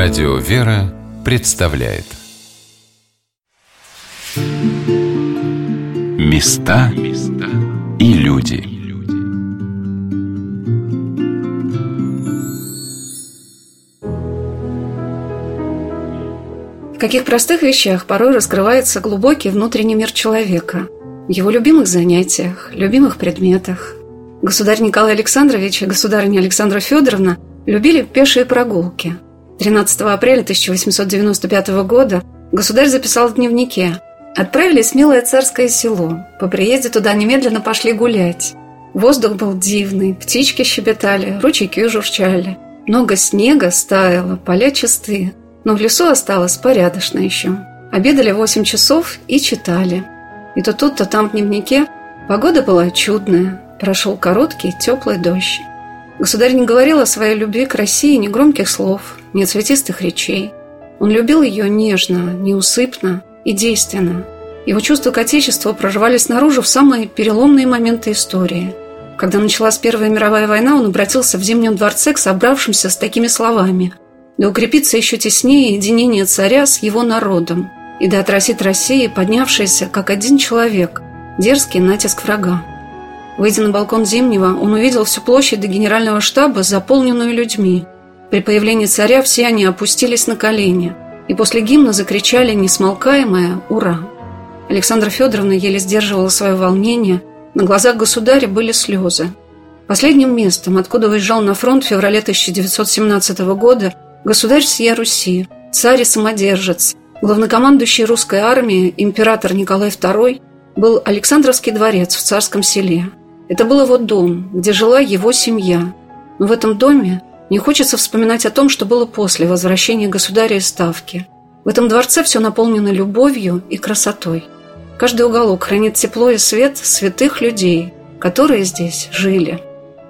Радио «Вера» представляет. Места и люди. В каких простых вещах порой раскрывается глубокий внутренний мир человека, в его любимых занятиях, любимых предметах. Государь Николай Александрович и государыня Александра Федоровна любили пешие прогулки – 13 апреля 1895 года государь записал в дневнике «Отправились в милое царское село. По приезде туда немедленно пошли гулять. Воздух был дивный, птички щебетали, ручейки журчали. Много снега стаяло, поля чистые, но в лесу осталось порядочно еще. Обедали 8 часов и читали. И то тут, то там в дневнике погода была чудная, прошел короткий теплый дождь. Государь не говорил о своей любви к России ни громких слов, ни цветистых речей. Он любил ее нежно, неусыпно и действенно. Его чувства к Отечеству проживались наружу в самые переломные моменты истории. Когда началась Первая мировая война, он обратился в Зимнем дворце к собравшимся с такими словами «Да укрепится еще теснее единение царя с его народом, и да отразит Россия, поднявшаяся, как один человек, дерзкий натиск врага». Выйдя на балкон Зимнего, он увидел всю площадь до генерального штаба, заполненную людьми. При появлении царя все они опустились на колени и после гимна закричали несмолкаемое «Ура!». Александра Федоровна еле сдерживала свое волнение, на глазах государя были слезы. Последним местом, откуда выезжал на фронт в феврале 1917 года государь всея Руси, царь и самодержец, главнокомандующий русской армией император Николай II, был Александровский дворец в Царском селе – это был его дом, где жила его семья. Но в этом доме не хочется вспоминать о том, что было после возвращения государя из Ставки. В этом дворце все наполнено любовью и красотой. Каждый уголок хранит тепло и свет святых людей, которые здесь жили.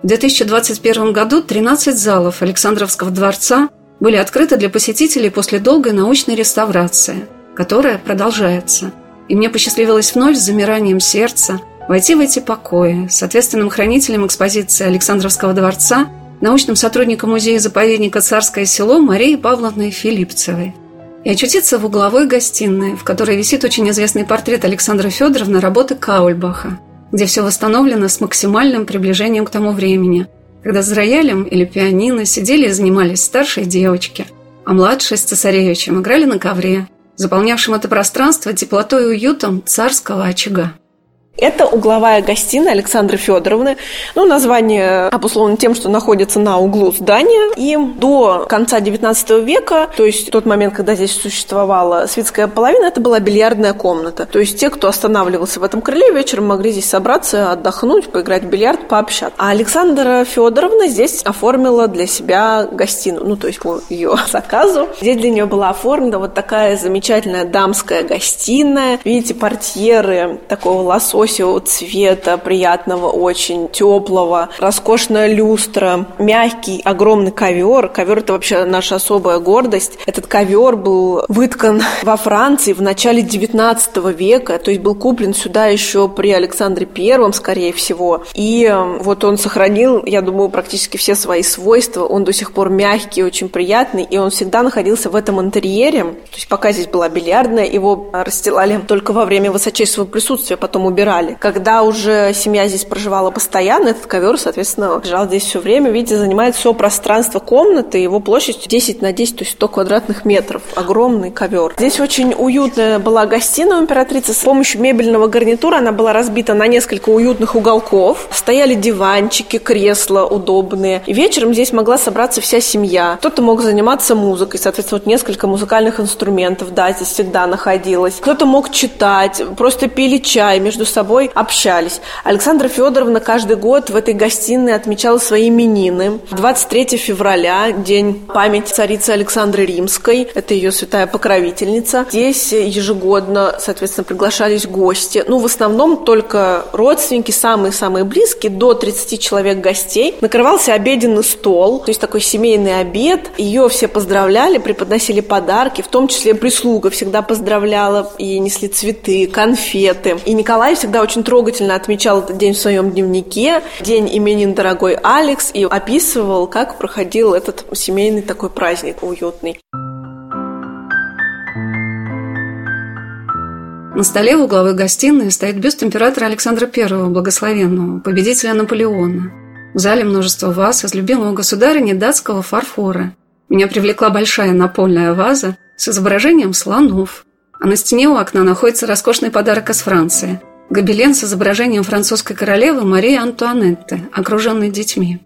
В 2021 году 13 залов Александровского дворца были открыты для посетителей после долгой научной реставрации, которая продолжается. И мне посчастливилось вновь с замиранием сердца – войти в эти покои с ответственным хранителем экспозиции Александровского дворца, научным сотрудником музея-заповедника «Царское село» Марией Павловной Филипцевой и очутиться в угловой гостиной, в которой висит очень известный портрет Александра Федоровны работы Каульбаха, где все восстановлено с максимальным приближением к тому времени, когда с роялем или пианино сидели и занимались старшие девочки, а младшие с цесаревичем играли на ковре, заполнявшем это пространство теплотой и уютом царского очага. Это угловая гостиная Александры Федоровны. Ну, название обусловлено тем, что находится на углу здания. И до конца XIX века, то есть тот момент, когда здесь существовала светская половина, это была бильярдная комната. То есть те, кто останавливался в этом крыле, вечером могли здесь собраться, отдохнуть, поиграть в бильярд, пообщаться. А Александра Федоровна здесь оформила для себя гостиную, ну, то есть по ее заказу. Здесь для нее была оформлена вот такая замечательная дамская гостиная. Видите, портьеры такого лосося лососевого цвета, приятного очень, теплого, роскошная люстра, мягкий, огромный ковер. Ковер – это вообще наша особая гордость. Этот ковер был выткан во Франции в начале 19 века, то есть был куплен сюда еще при Александре Первом, скорее всего. И э, вот он сохранил, я думаю, практически все свои свойства. Он до сих пор мягкий, очень приятный, и он всегда находился в этом интерьере. То есть пока здесь была бильярдная, его расстилали только во время высочайшего присутствия, потом убирали убирали. Когда уже семья здесь проживала постоянно, этот ковер, соответственно, лежал здесь все время. Видите, занимает все пространство комнаты, его площадь 10 на 10, то есть 100 квадратных метров. Огромный ковер. Здесь очень уютная была гостиная у императрицы. С помощью мебельного гарнитура она была разбита на несколько уютных уголков. Стояли диванчики, кресла удобные. И вечером здесь могла собраться вся семья. Кто-то мог заниматься музыкой, соответственно, вот несколько музыкальных инструментов, да, здесь всегда находилось. Кто-то мог читать, просто пили чай между собой собой общались. Александра Федоровна каждый год в этой гостиной отмечала свои именины. 23 февраля, день памяти царицы Александры Римской, это ее святая покровительница. Здесь ежегодно, соответственно, приглашались гости. Ну, в основном только родственники, самые-самые близкие, до 30 человек гостей. Накрывался обеденный стол, то есть такой семейный обед. Ее все поздравляли, преподносили подарки, в том числе прислуга всегда поздравляла и несли цветы, конфеты. И Николай всегда всегда очень трогательно отмечал этот день в своем дневнике, день именин дорогой Алекс, и описывал, как проходил этот семейный такой праздник уютный. На столе в угловой гостиной стоит бюст императора Александра I, благословенного, победителя Наполеона. В зале множество ваз из любимого государыни датского фарфора. Меня привлекла большая напольная ваза с изображением слонов, а на стене у окна находится роскошный подарок из Франции – гобелен с изображением французской королевы Марии Антуанетты, окруженной детьми.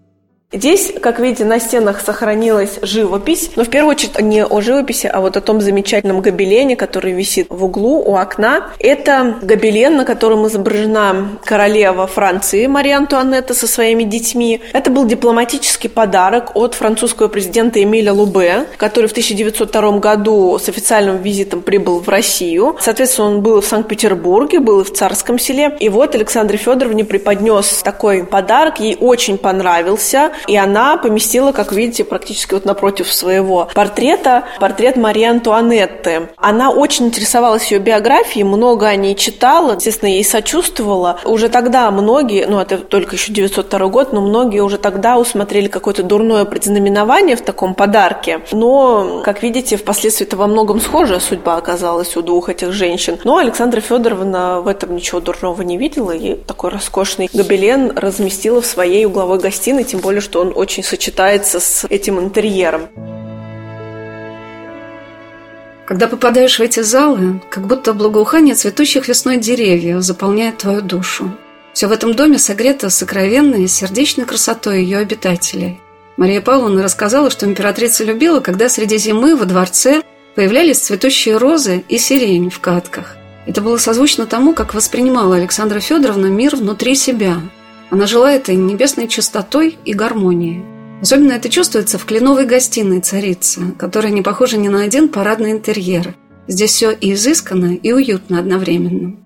Здесь, как видите, на стенах сохранилась живопись, но в первую очередь не о живописи, а вот о том замечательном гобелене, который висит в углу у окна. Это гобелен, на котором изображена королева Франции Мария Антуанетта со своими детьми. Это был дипломатический подарок от французского президента Эмиля Лубе, который в 1902 году с официальным визитом прибыл в Россию. Соответственно, он был в Санкт-Петербурге, был и в Царском селе. И вот Александре Федоровне преподнес такой подарок, ей очень понравился. И она поместила, как видите, практически вот напротив своего портрета портрет Марии Антуанетты. Она очень интересовалась ее биографией, много о ней читала, естественно, ей сочувствовала. Уже тогда многие, ну это только еще 902 год, но многие уже тогда усмотрели какое-то дурное предзнаменование в таком подарке. Но, как видите, впоследствии это во многом схожая судьба оказалась у двух этих женщин. Но Александра Федоровна в этом ничего дурного не видела и такой роскошный гобелен разместила в своей угловой гостиной, тем более, что он очень сочетается с этим интерьером. Когда попадаешь в эти залы, как будто благоухание цветущих весной деревьев заполняет твою душу. Все в этом доме согрето сокровенной и сердечной красотой ее обитателей. Мария Павловна рассказала, что императрица любила, когда среди зимы во дворце появлялись цветущие розы и сирень в катках. Это было созвучно тому, как воспринимала Александра Федоровна мир внутри себя – она жила этой небесной чистотой и гармонией. Особенно это чувствуется в кленовой гостиной царицы, которая не похожа ни на один парадный интерьер. Здесь все и изысканно, и уютно одновременно.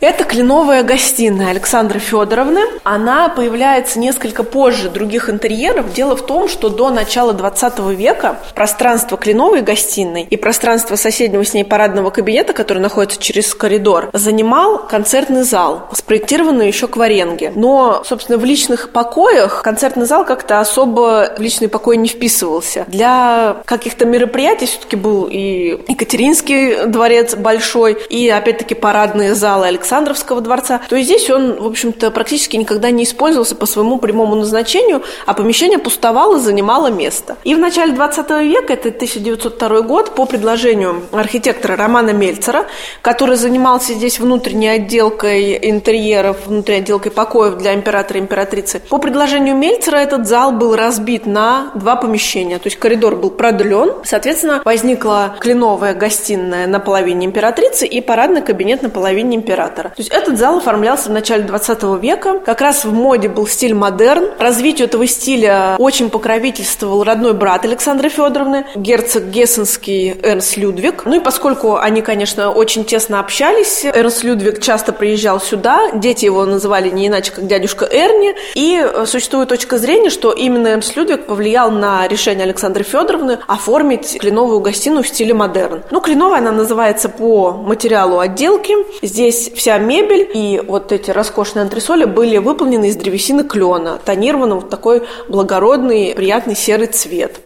Это кленовая гостиная Александры Федоровны. Она появляется несколько позже других интерьеров. Дело в том, что до начала 20 века пространство кленовой гостиной и пространство соседнего с ней парадного кабинета, который находится через коридор, занимал концертный зал, спроектированный еще к Варенге. Но, собственно, в личных покоях концертный зал как-то особо в личный покой не вписывался. Для каких-то мероприятий все-таки был и Екатеринский дворец большой, и, опять-таки, парадные залы Александра Александровского дворца, то и здесь он, в общем-то, практически никогда не использовался по своему прямому назначению, а помещение пустовало, занимало место. И в начале 20 века, это 1902 год, по предложению архитектора Романа Мельцера, который занимался здесь внутренней отделкой интерьеров, внутренней отделкой покоев для императора и императрицы, по предложению Мельцера этот зал был разбит на два помещения, то есть коридор был продлен, соответственно, возникла кленовая гостиная на половине императрицы и парадный кабинет на половине императора театра. То есть этот зал оформлялся в начале 20 века. Как раз в моде был стиль модерн. Развитию этого стиля очень покровительствовал родной брат Александры Федоровны, герцог Гессенский Эрнст Людвиг. Ну и поскольку они, конечно, очень тесно общались, Эрнст Людвиг часто приезжал сюда, дети его называли не иначе, как дядюшка Эрни, и э, существует точка зрения, что именно Эрнст Людвиг повлиял на решение Александры Федоровны оформить кленовую гостиную в стиле модерн. Ну, кленовая она называется по материалу отделки. Здесь вся мебель и вот эти роскошные антресоли были выполнены из древесины клена, тонированного в такой благородный, приятный серый цвет.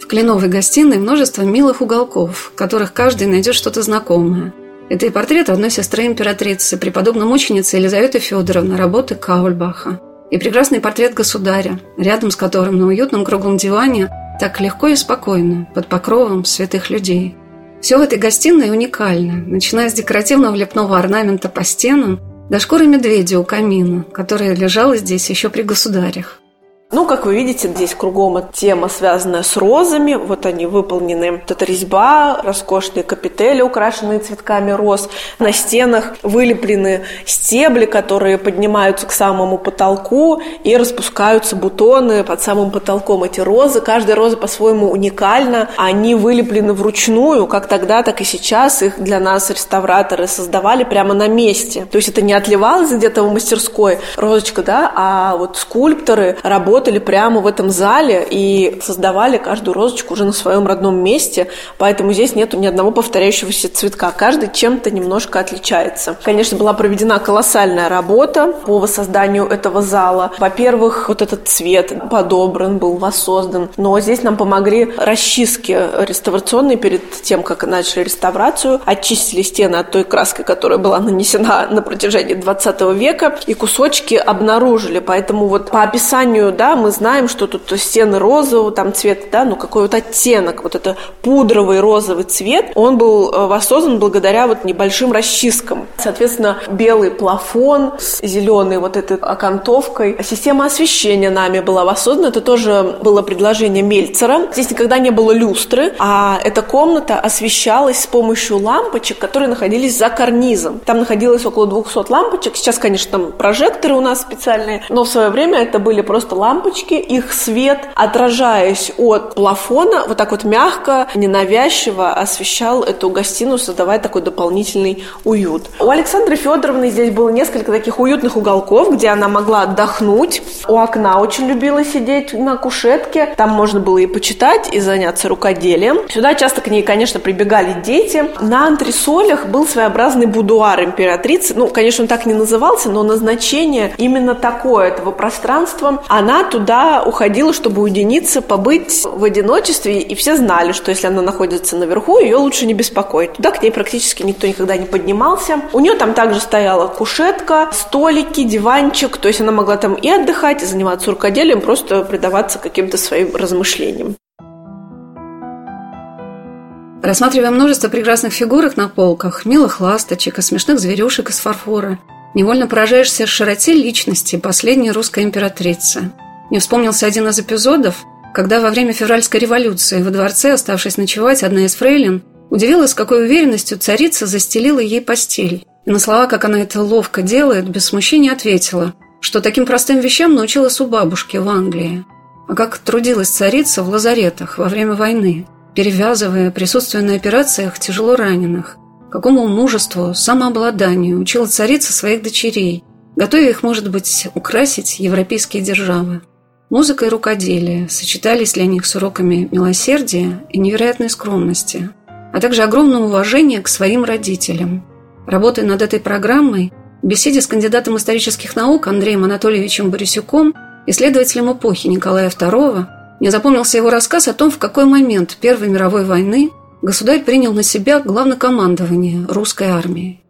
В кленовой гостиной множество милых уголков, в которых каждый найдет что-то знакомое. Это и портрет одной сестры императрицы, преподобной мученицы Елизаветы Федоровны, работы Каульбаха. И прекрасный портрет государя, рядом с которым на уютном круглом диване так легко и спокойно, под покровом святых людей. Все в этой гостиной уникально, начиная с декоративного лепного орнамента по стенам до шкуры медведя у камина, которая лежала здесь еще при государях. Ну, как вы видите, здесь кругом тема, связанная с розами. Вот они выполнены. Вот эта резьба, роскошные капители, украшенные цветками роз. На стенах вылеплены стебли, которые поднимаются к самому потолку и распускаются бутоны под самым потолком. Эти розы, каждая роза по-своему уникальна. Они вылеплены вручную, как тогда, так и сейчас. Их для нас реставраторы создавали прямо на месте. То есть это не отливалось где-то в мастерской розочка, да, а вот скульпторы работали работали прямо в этом зале и создавали каждую розочку уже на своем родном месте, поэтому здесь нету ни одного повторяющегося цветка. Каждый чем-то немножко отличается. Конечно, была проведена колоссальная работа по воссозданию этого зала. Во-первых, вот этот цвет подобран, был воссоздан, но здесь нам помогли расчистки реставрационные перед тем, как начали реставрацию, очистили стены от той краски, которая была нанесена на протяжении 20 века, и кусочки обнаружили. Поэтому вот по описанию, да, мы знаем, что тут стены розового, там цвет, да, ну какой вот оттенок, вот это пудровый розовый цвет, он был э, воссоздан благодаря вот небольшим расчисткам. Соответственно, белый плафон с зеленой вот этой окантовкой. Система освещения нами была воссоздана, это тоже было предложение Мельцера. Здесь никогда не было люстры, а эта комната освещалась с помощью лампочек, которые находились за карнизом. Там находилось около 200 лампочек. Сейчас, конечно, там прожекторы у нас специальные, но в свое время это были просто лампочки. Их свет, отражаясь от плафона, вот так вот мягко, ненавязчиво освещал эту гостиную, создавая такой дополнительный уют. У Александры Федоровны здесь было несколько таких уютных уголков, где она могла отдохнуть. У окна очень любила сидеть на кушетке. Там можно было и почитать, и заняться рукоделием. Сюда часто к ней, конечно, прибегали дети. На антресолях был своеобразный будуар императрицы. Ну, конечно, он так не назывался, но назначение именно такое этого пространства. Она туда уходила, чтобы уединиться, побыть в одиночестве, и все знали, что если она находится наверху, ее лучше не беспокоить. Туда к ней практически никто никогда не поднимался. У нее там также стояла кушетка, столики, диванчик, то есть она могла там и отдыхать, и заниматься рукоделием, просто предаваться каким-то своим размышлениям. Рассматривая множество прекрасных фигурок на полках, милых ласточек и смешных зверюшек из фарфора, невольно поражаешься широте личности последней русской императрицы. Мне вспомнился один из эпизодов, когда во время февральской революции во дворце, оставшись ночевать, одна из фрейлин удивилась, с какой уверенностью царица застелила ей постель. И на слова, как она это ловко делает, без смущения ответила, что таким простым вещам научилась у бабушки в Англии. А как трудилась царица в лазаретах во время войны – перевязывая, присутствуя на операциях тяжело раненых. Какому мужеству, самообладанию учила царица своих дочерей, готовя их, может быть, украсить европейские державы. Музыка и рукоделие сочетались для них с уроками милосердия и невероятной скромности, а также огромное уважение к своим родителям. Работая над этой программой, в беседе с кандидатом исторических наук Андреем Анатольевичем Борисюком, исследователем эпохи Николая II, мне запомнился его рассказ о том, в какой момент Первой мировой войны государь принял на себя главнокомандование русской армии.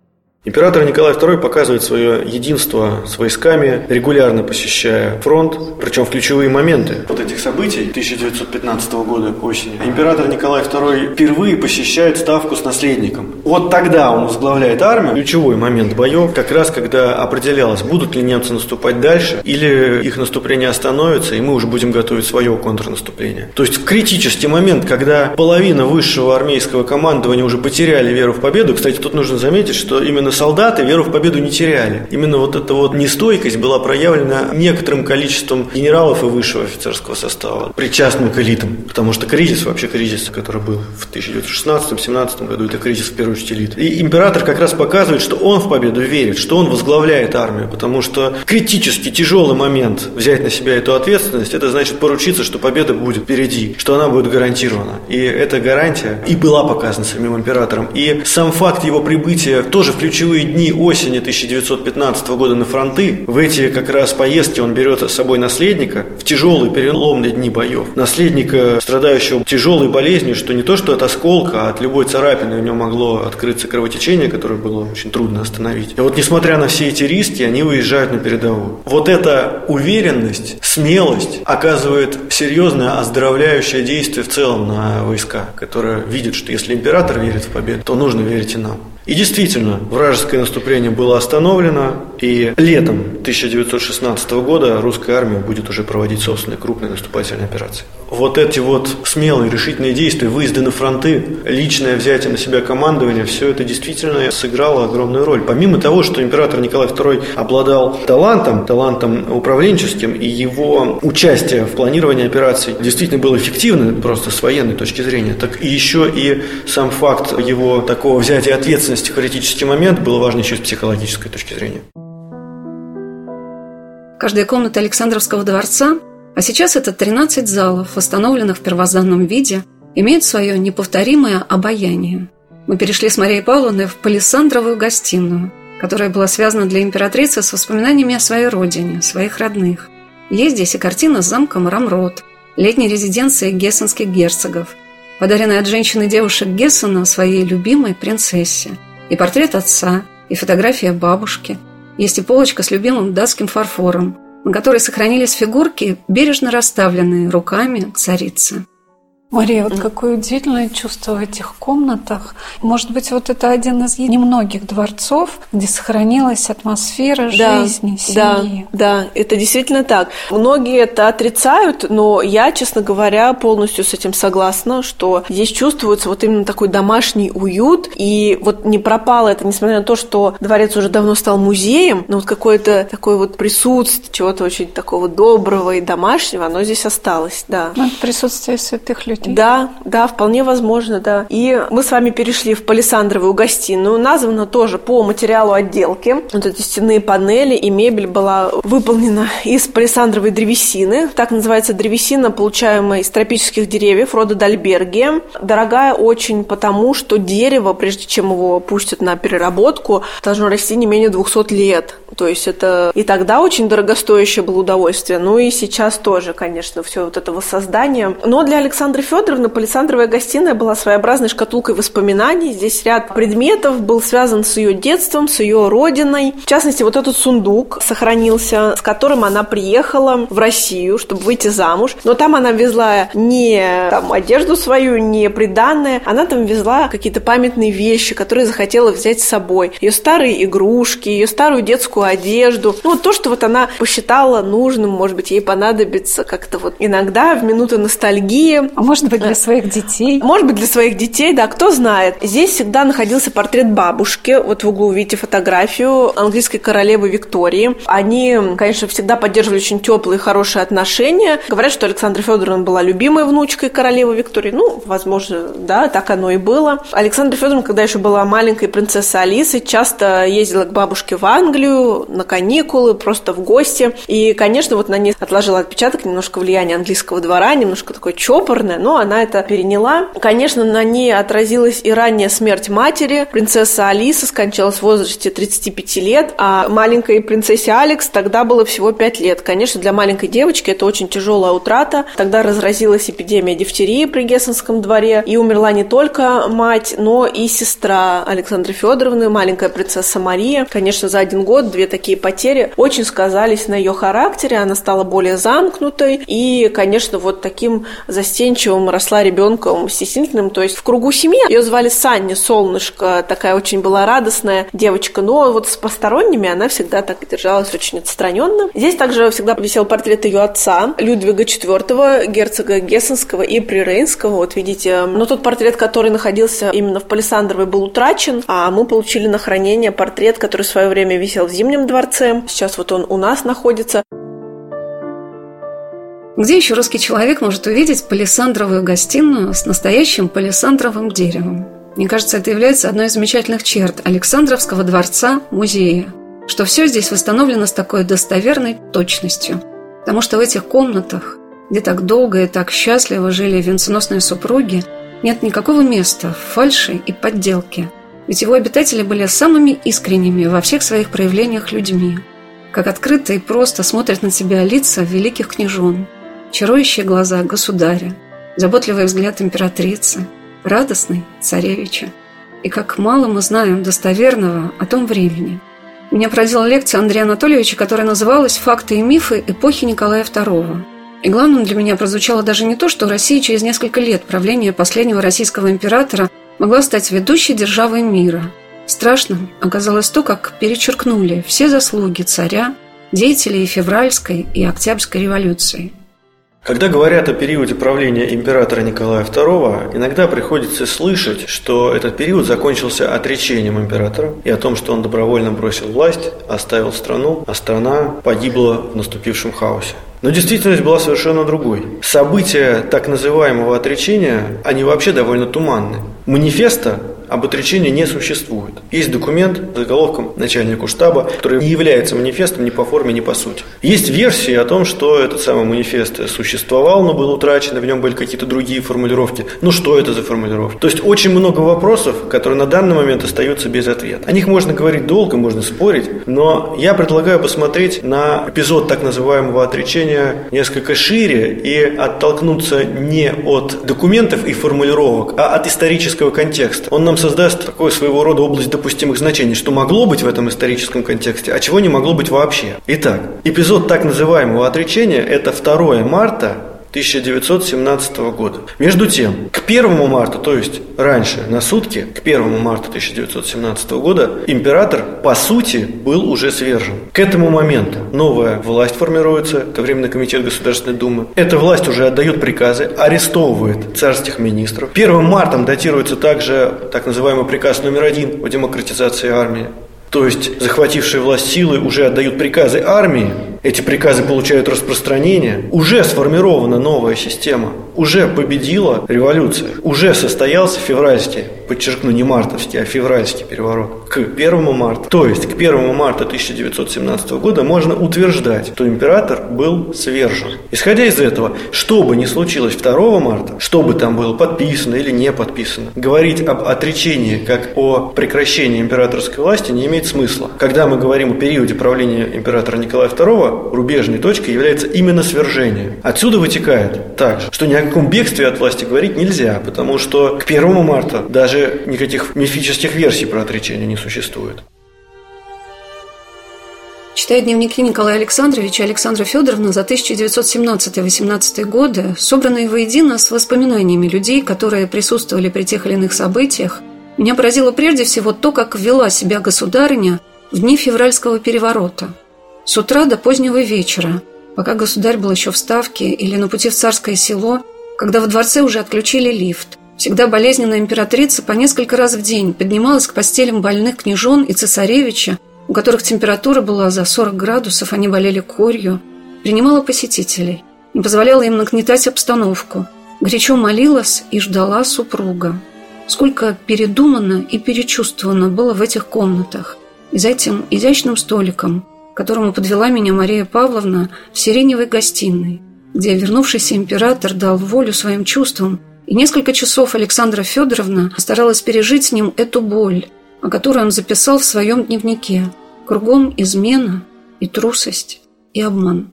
Император Николай II показывает свое единство с войсками, регулярно посещая фронт, причем в ключевые моменты вот этих событий 1915 года осени. Император Николай II впервые посещает ставку с наследником. Вот тогда он возглавляет армию. Ключевой момент боев, как раз когда определялось, будут ли немцы наступать дальше, или их наступление остановится, и мы уже будем готовить свое контрнаступление. То есть критический момент, когда половина высшего армейского командования уже потеряли веру в победу. Кстати, тут нужно заметить, что именно именно солдаты веру в победу не теряли. Именно вот эта вот нестойкость была проявлена некоторым количеством генералов и высшего офицерского состава, причастным к элитам. Потому что кризис, вообще кризис, который был в 1916-17 году, это кризис в первую очередь элит. И император как раз показывает, что он в победу верит, что он возглавляет армию, потому что критически тяжелый момент взять на себя эту ответственность, это значит поручиться, что победа будет впереди, что она будет гарантирована. И эта гарантия и была показана самим императором. И сам факт его прибытия тоже включает ключевые дни осени 1915 года на фронты, в эти как раз поездки он берет с собой наследника в тяжелые переломные дни боев. Наследника, страдающего тяжелой болезнью, что не то что от осколка, а от любой царапины у него могло открыться кровотечение, которое было очень трудно остановить. И вот несмотря на все эти риски, они выезжают на передовую. Вот эта уверенность, смелость оказывает серьезное оздоровляющее действие в целом на войска, которые видят, что если император верит в победу, то нужно верить и нам. И действительно, вражеское наступление было остановлено, и летом 1916 года русская армия будет уже проводить собственные крупные наступательные операции. Вот эти вот смелые, решительные действия, выезды на фронты, личное взятие на себя командования, все это действительно сыграло огромную роль. Помимо того, что император Николай II обладал талантом, талантом управленческим, и его участие в планировании операций действительно было эффективным просто с военной точки зрения, так и еще и сам факт его такого взятия ответственности критический момент было важно еще с психологической точки зрения. Каждая комната Александровского дворца А сейчас это 13 залов, восстановленных в первозданном виде, имеют свое неповторимое обаяние. Мы перешли с Марией Павловной в палисандровую гостиную, которая была связана для императрицы с воспоминаниями о своей родине, своих родных. Есть здесь и картина с замком Рамрот, летней резиденции гессенских герцогов, подаренная от женщины девушек Гессена своей любимой принцессе, и портрет отца, и фотография бабушки. Есть и полочка с любимым датским фарфором, на которой сохранились фигурки, бережно расставленные руками царицы. Мария, вот какое удивительное чувство в этих комнатах. Может быть, вот это один из немногих дворцов, где сохранилась атмосфера да, жизни, семьи. Да, да, это действительно так. Многие это отрицают, но я, честно говоря, полностью с этим согласна, что здесь чувствуется вот именно такой домашний уют, и вот не пропало это, несмотря на то, что дворец уже давно стал музеем, но вот какое-то такое вот присутствие чего-то очень такого доброго и домашнего, оно здесь осталось, да. Ну, присутствие святых людей да, да, вполне возможно, да. И мы с вами перешли в палисандровую гостиную. Названа тоже по материалу отделки. Вот эти стенные панели и мебель была выполнена из палисандровой древесины. Так называется древесина, получаемая из тропических деревьев рода Дальбергия. Дорогая очень потому, что дерево, прежде чем его пустят на переработку, должно расти не менее 200 лет. То есть это и тогда очень дорогостоящее было удовольствие, ну и сейчас тоже, конечно, все вот это воссоздание. Но для Александры Федоровны Палисандровая гостиная была своеобразной шкатулкой воспоминаний. Здесь ряд предметов был связан с ее детством, с ее родиной. В частности, вот этот сундук сохранился, с которым она приехала в Россию, чтобы выйти замуж. Но там она везла не там, одежду свою, не приданное, она там везла какие-то памятные вещи, которые захотела взять с собой. Ее старые игрушки, ее старую детскую одежду. Ну, вот то, что вот она посчитала нужным, может быть, ей понадобится как-то вот иногда в минуты ностальгии. А может быть, для своих детей. Может быть, для своих детей, да, кто знает. Здесь всегда находился портрет бабушки. Вот в углу видите фотографию английской королевы Виктории. Они, конечно, всегда поддерживали очень теплые, хорошие отношения. Говорят, что Александра Федоровна была любимой внучкой королевы Виктории. Ну, возможно, да, так оно и было. Александра Федоровна, когда еще была маленькой принцессой Алисой, часто ездила к бабушке в Англию, на каникулы, просто в гости. И, конечно, вот на ней отложила отпечаток немножко влияния английского двора, немножко такое чопорное, но она это переняла. Конечно, на ней отразилась и ранняя смерть матери. Принцесса Алиса скончалась в возрасте 35 лет, а маленькой принцессе Алекс тогда было всего 5 лет. Конечно, для маленькой девочки это очень тяжелая утрата. Тогда разразилась эпидемия дифтерии при Гессенском дворе, и умерла не только мать, но и сестра Александры Федоровны, маленькая принцесса Мария. Конечно, за один год две такие потери очень сказались на ее характере, она стала более замкнутой и, конечно, вот таким застенчивым росла ребенком стеснительным, то есть в кругу семьи. Ее звали Санни, солнышко, такая очень была радостная девочка, но вот с посторонними она всегда так держалась очень отстраненно. Здесь также всегда висел портрет ее отца, Людвига IV, герцога Гессенского и Прирейнского, вот видите. Но тот портрет, который находился именно в Палисандровой, был утрачен, а мы получили на хранение портрет, который в свое время висел в Зимнем дворце. Сейчас вот он у нас находится. Где еще русский человек может увидеть палисандровую гостиную с настоящим палисандровым деревом? Мне кажется, это является одной из замечательных черт Александровского дворца музея, что все здесь восстановлено с такой достоверной точностью. Потому что в этих комнатах, где так долго и так счастливо жили венценосные супруги, нет никакого места фальши и подделки – ведь его обитатели были самыми искренними во всех своих проявлениях людьми, как открыто и просто смотрят на себя лица великих княжон, чарующие глаза государя, заботливый взгляд императрицы, радостный царевича. И как мало мы знаем достоверного о том времени. Меня поразила лекция Андрея Анатольевича, которая называлась «Факты и мифы эпохи Николая II». И главным для меня прозвучало даже не то, что Россия через несколько лет правления последнего российского императора могла стать ведущей державой мира. Страшным оказалось то, как перечеркнули все заслуги царя, деятелей февральской и октябрьской революции. Когда говорят о периоде правления императора Николая II, иногда приходится слышать, что этот период закончился отречением императора и о том, что он добровольно бросил власть, оставил страну, а страна погибла в наступившем хаосе. Но действительность была совершенно другой. События так называемого отречения, они вообще довольно туманны. Манифеста об отречении не существует. Есть документ с заголовком начальнику штаба, который не является манифестом ни по форме, ни по сути. Есть версии о том, что этот самый манифест существовал, но был утрачен, и в нем были какие-то другие формулировки. Ну что это за формулировки? То есть очень много вопросов, которые на данный момент остаются без ответа. О них можно говорить долго, можно спорить, но я предлагаю посмотреть на эпизод так называемого отречения несколько шире и оттолкнуться не от документов и формулировок, а от исторического контекста. Он нам создаст такое своего рода область допустимых значений, что могло быть в этом историческом контексте, а чего не могло быть вообще. Итак, эпизод так называемого отречения – это 2 марта 1917 года. Между тем, к 1 марта, то есть раньше, на сутки, к 1 марта 1917 года, император, по сути, был уже свержен. К этому моменту новая власть формируется, это Временный комитет Государственной Думы. Эта власть уже отдает приказы, арестовывает царских министров. 1 марта датируется также так называемый приказ номер один о демократизации армии. То есть захватившие власть силы уже отдают приказы армии, эти приказы получают распространение, уже сформирована новая система, уже победила революция, уже состоялся февральский, подчеркну, не мартовский, а февральский переворот к 1 марта. То есть к 1 марта 1917 года можно утверждать, что император был свержен. Исходя из этого, что бы ни случилось 2 марта, что бы там было подписано или не подписано, говорить об отречении как о прекращении императорской власти не имеет смысла. Когда мы говорим о периоде правления императора Николая II, рубежной точкой является именно свержение. Отсюда вытекает также, что ни о каком бегстве от власти говорить нельзя, потому что к 1 марта даже никаких мифических версий про отречение не существует. Читая дневники Николая Александровича и Александра Федоровна за 1917-18 годы, собранные воедино с воспоминаниями людей, которые присутствовали при тех или иных событиях, меня поразило прежде всего то, как вела себя государыня в дни февральского переворота – с утра до позднего вечера, пока государь был еще в Ставке или на пути в царское село, когда во дворце уже отключили лифт, всегда болезненная императрица по несколько раз в день поднималась к постелям больных княжон и цесаревича, у которых температура была за 40 градусов, они болели корью, принимала посетителей, не позволяла им нагнетать обстановку, горячо молилась и ждала супруга. Сколько передумано и перечувствовано было в этих комнатах, и за этим изящным столиком, которому подвела меня Мария Павловна в сиреневой гостиной, где вернувшийся император дал волю своим чувствам, и несколько часов Александра Федоровна старалась пережить с ним эту боль, о которой он записал в своем дневнике. Кругом измена и трусость и обман.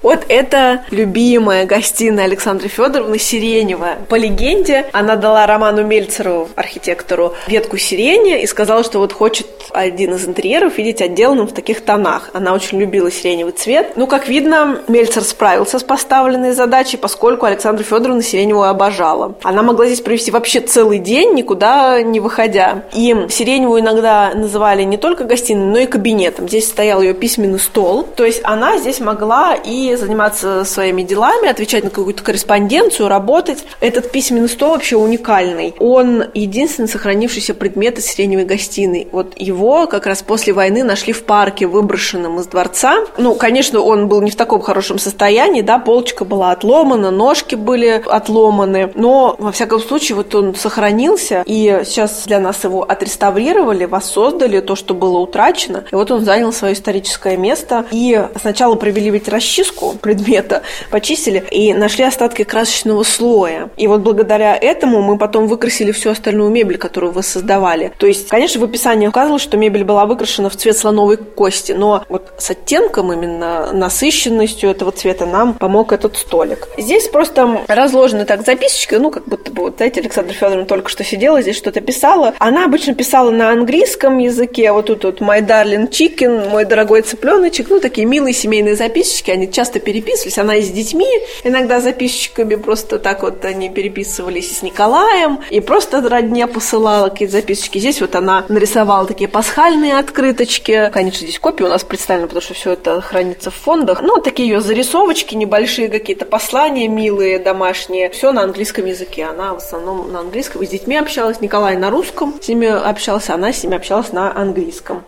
Вот это любимая гостиная Александры Федоровны Сиреневая. По легенде, она дала Роману Мельцеру, архитектору, ветку сирени и сказала, что вот хочет один из интерьеров видеть отделанным в таких тонах. Она очень любила сиреневый цвет. Ну, как видно, Мельцер справился с поставленной задачей, поскольку Александра Федоровна сиреневую обожала. Она могла здесь провести вообще целый день, никуда не выходя. И сиреневую иногда называли не только гостиной, но и кабинетом. Здесь стоял ее письменный стол. То есть она здесь могла и заниматься своими делами, отвечать на какую-то корреспонденцию, работать. Этот письменный стол вообще уникальный. Он единственный сохранившийся предмет из сиреневой гостиной. Вот его как раз после войны нашли в парке, выброшенном из дворца. Ну, конечно, он был не в таком хорошем состоянии, да, полочка была отломана, ножки были отломаны, но, во всяком случае, вот он сохранился, и сейчас для нас его отреставрировали, воссоздали то, что было утрачено, и вот он занял свое историческое место, и сначала провели ведь расчистку краску предмета, почистили и нашли остатки красочного слоя. И вот благодаря этому мы потом выкрасили всю остальную мебель, которую воссоздавали. То есть, конечно, в описании указывалось, что мебель была выкрашена в цвет слоновой кости, но вот с оттенком именно, насыщенностью этого цвета нам помог этот столик. Здесь просто разложены так записочки, ну, как будто бы, вот, знаете, Александра Федоровна только что сидела, здесь что-то писала. Она обычно писала на английском языке, вот тут вот «My darling chicken», «Мой дорогой цыпленочек», ну, такие милые семейные записочки, они часто часто переписывались. Она и с детьми, иногда записчиками просто так вот они переписывались с Николаем, и просто родня посылала какие-то записочки. Здесь вот она нарисовала такие пасхальные открыточки. Конечно, здесь копии у нас представлены, потому что все это хранится в фондах. Ну, такие ее зарисовочки небольшие, какие-то послания милые, домашние. Все на английском языке. Она в основном на английском. И с детьми общалась. Николай на русском с ними общался, она с ними общалась на английском.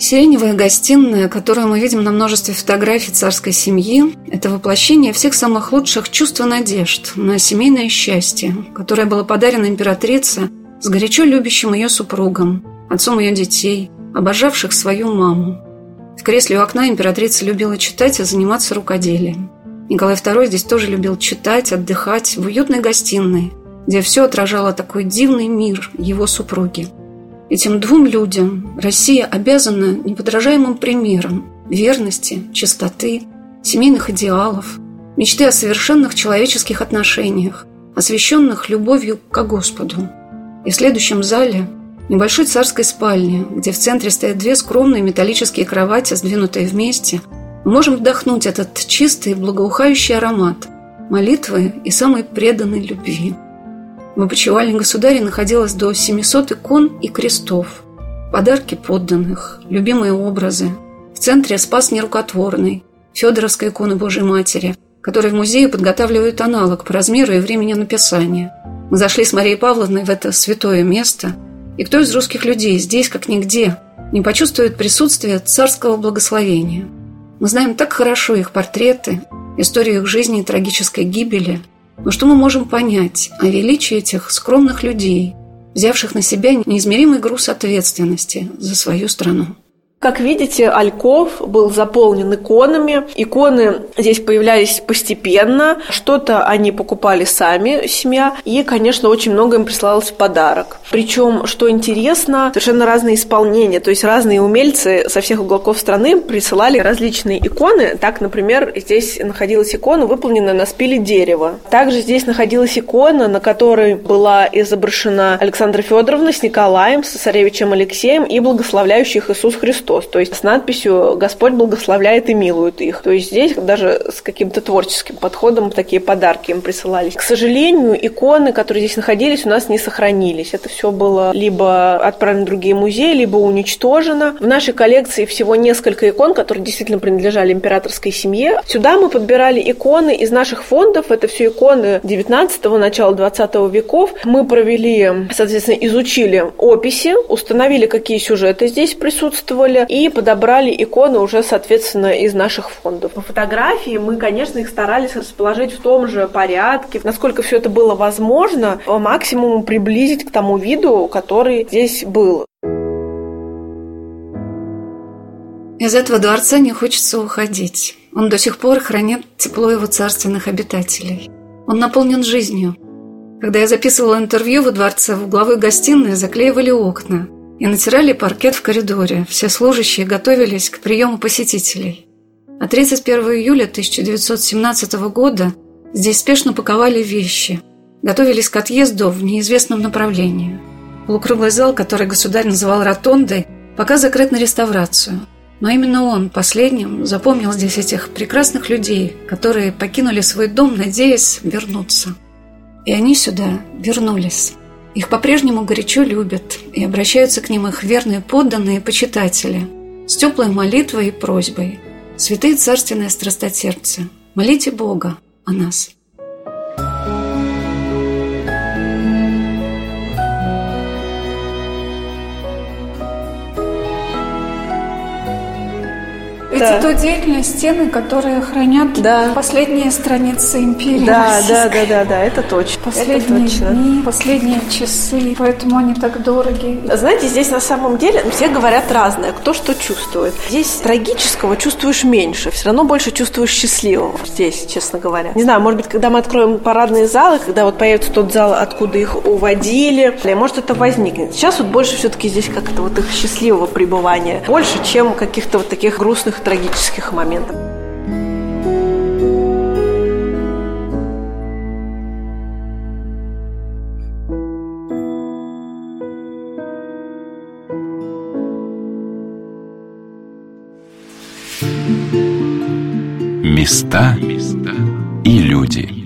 Сиреневая гостиная, которую мы видим на множестве фотографий царской семьи, это воплощение всех самых лучших чувств и надежд на семейное счастье, которое было подарено императрице с горячо любящим ее супругом, отцом ее детей, обожавших свою маму. В кресле у окна императрица любила читать и заниматься рукоделием. Николай II здесь тоже любил читать, отдыхать в уютной гостиной, где все отражало такой дивный мир его супруги. Этим двум людям Россия обязана неподражаемым примером верности, чистоты, семейных идеалов, мечты о совершенных человеческих отношениях, освященных любовью к Господу. И в следующем зале, небольшой царской спальне, где в центре стоят две скромные металлические кровати, сдвинутые вместе – мы можем вдохнуть этот чистый, благоухающий аромат молитвы и самой преданной любви. В опочивальне государя находилось до 700 икон и крестов, подарки подданных, любимые образы. В центре спас нерукотворный, Федоровской иконы Божьей Матери, которой в музее подготавливают аналог по размеру и времени написания. Мы зашли с Марией Павловной в это святое место, и кто из русских людей здесь, как нигде, не почувствует присутствие царского благословения – мы знаем так хорошо их портреты, историю их жизни и трагической гибели, но что мы можем понять о величии этих скромных людей, взявших на себя неизмеримый груз ответственности за свою страну? Как видите, Альков был заполнен иконами. Иконы здесь появлялись постепенно. Что-то они покупали сами, семья. И, конечно, очень много им присылалось в подарок. Причем, что интересно, совершенно разные исполнения. То есть разные умельцы со всех уголков страны присылали различные иконы. Так, например, здесь находилась икона, выполненная на спиле дерева. Также здесь находилась икона, на которой была изображена Александра Федоровна с Николаем, с царевичем Алексеем и благословляющих Иисус Христос Христос, то есть с надписью «Господь благословляет и милует их». То есть здесь даже с каким-то творческим подходом такие подарки им присылались. К сожалению, иконы, которые здесь находились, у нас не сохранились. Это все было либо отправлено в другие музеи, либо уничтожено. В нашей коллекции всего несколько икон, которые действительно принадлежали императорской семье. Сюда мы подбирали иконы из наших фондов. Это все иконы 19-го, начала 20 веков. Мы провели, соответственно, изучили описи, установили, какие сюжеты здесь присутствовали, фонде и подобрали иконы уже, соответственно, из наших фондов. По фотографии мы, конечно, их старались расположить в том же порядке, насколько все это было возможно, по максимуму приблизить к тому виду, который здесь был. Из этого дворца не хочется уходить. Он до сих пор хранит тепло его царственных обитателей. Он наполнен жизнью. Когда я записывала интервью во дворце, в угловой гостиной заклеивали окна и натирали паркет в коридоре. Все служащие готовились к приему посетителей. А 31 июля 1917 года здесь спешно паковали вещи, готовились к отъезду в неизвестном направлении. Полукруглый зал, который государь называл ротондой, пока закрыт на реставрацию. Но именно он последним запомнил здесь этих прекрасных людей, которые покинули свой дом, надеясь вернуться. И они сюда вернулись. Их по-прежнему горячо любят, и обращаются к ним их верные подданные почитатели с теплой молитвой и просьбой. Святые царственные страстотерпцы, молите Бога о нас. Это да. удивительные стены, которые хранят да. последние страницы империи. Да, да, да, да, да, это точно. Последние это точно. дни, последние часы, поэтому они так дороги. Знаете, здесь на самом деле все говорят разное, кто что чувствует. Здесь трагического чувствуешь меньше, все равно больше чувствуешь счастливого здесь, честно говоря. Не знаю, может быть, когда мы откроем парадные залы, когда вот появится тот зал, откуда их уводили, может это возникнет. Сейчас вот больше все-таки здесь как-то вот их счастливого пребывания, больше, чем каких-то вот таких грустных трагических моментов. Места и люди.